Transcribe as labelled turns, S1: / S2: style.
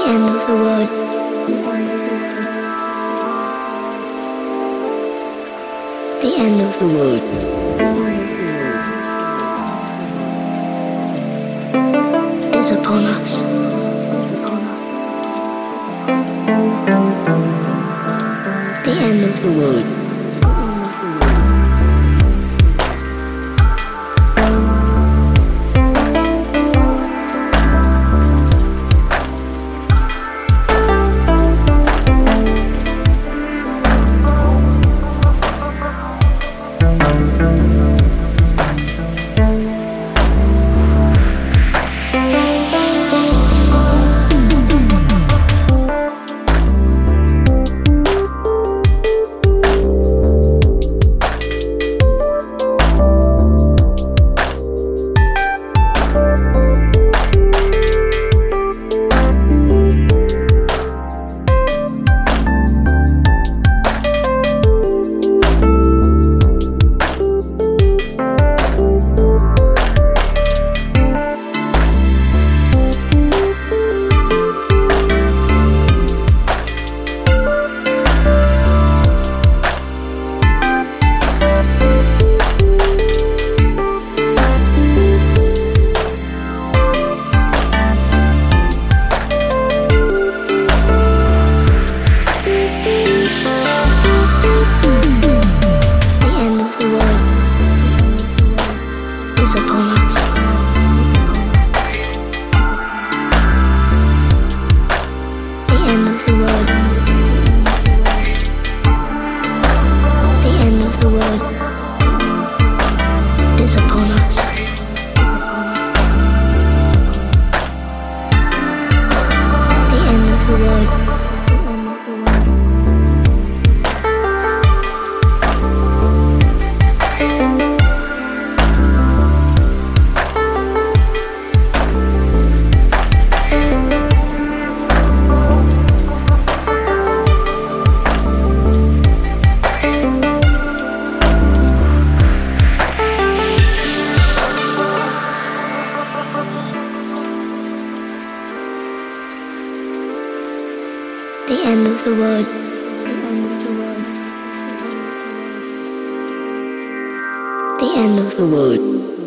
S1: The end of the world. The end of the world is upon us. The end of the world. The end of the world. The end of the world.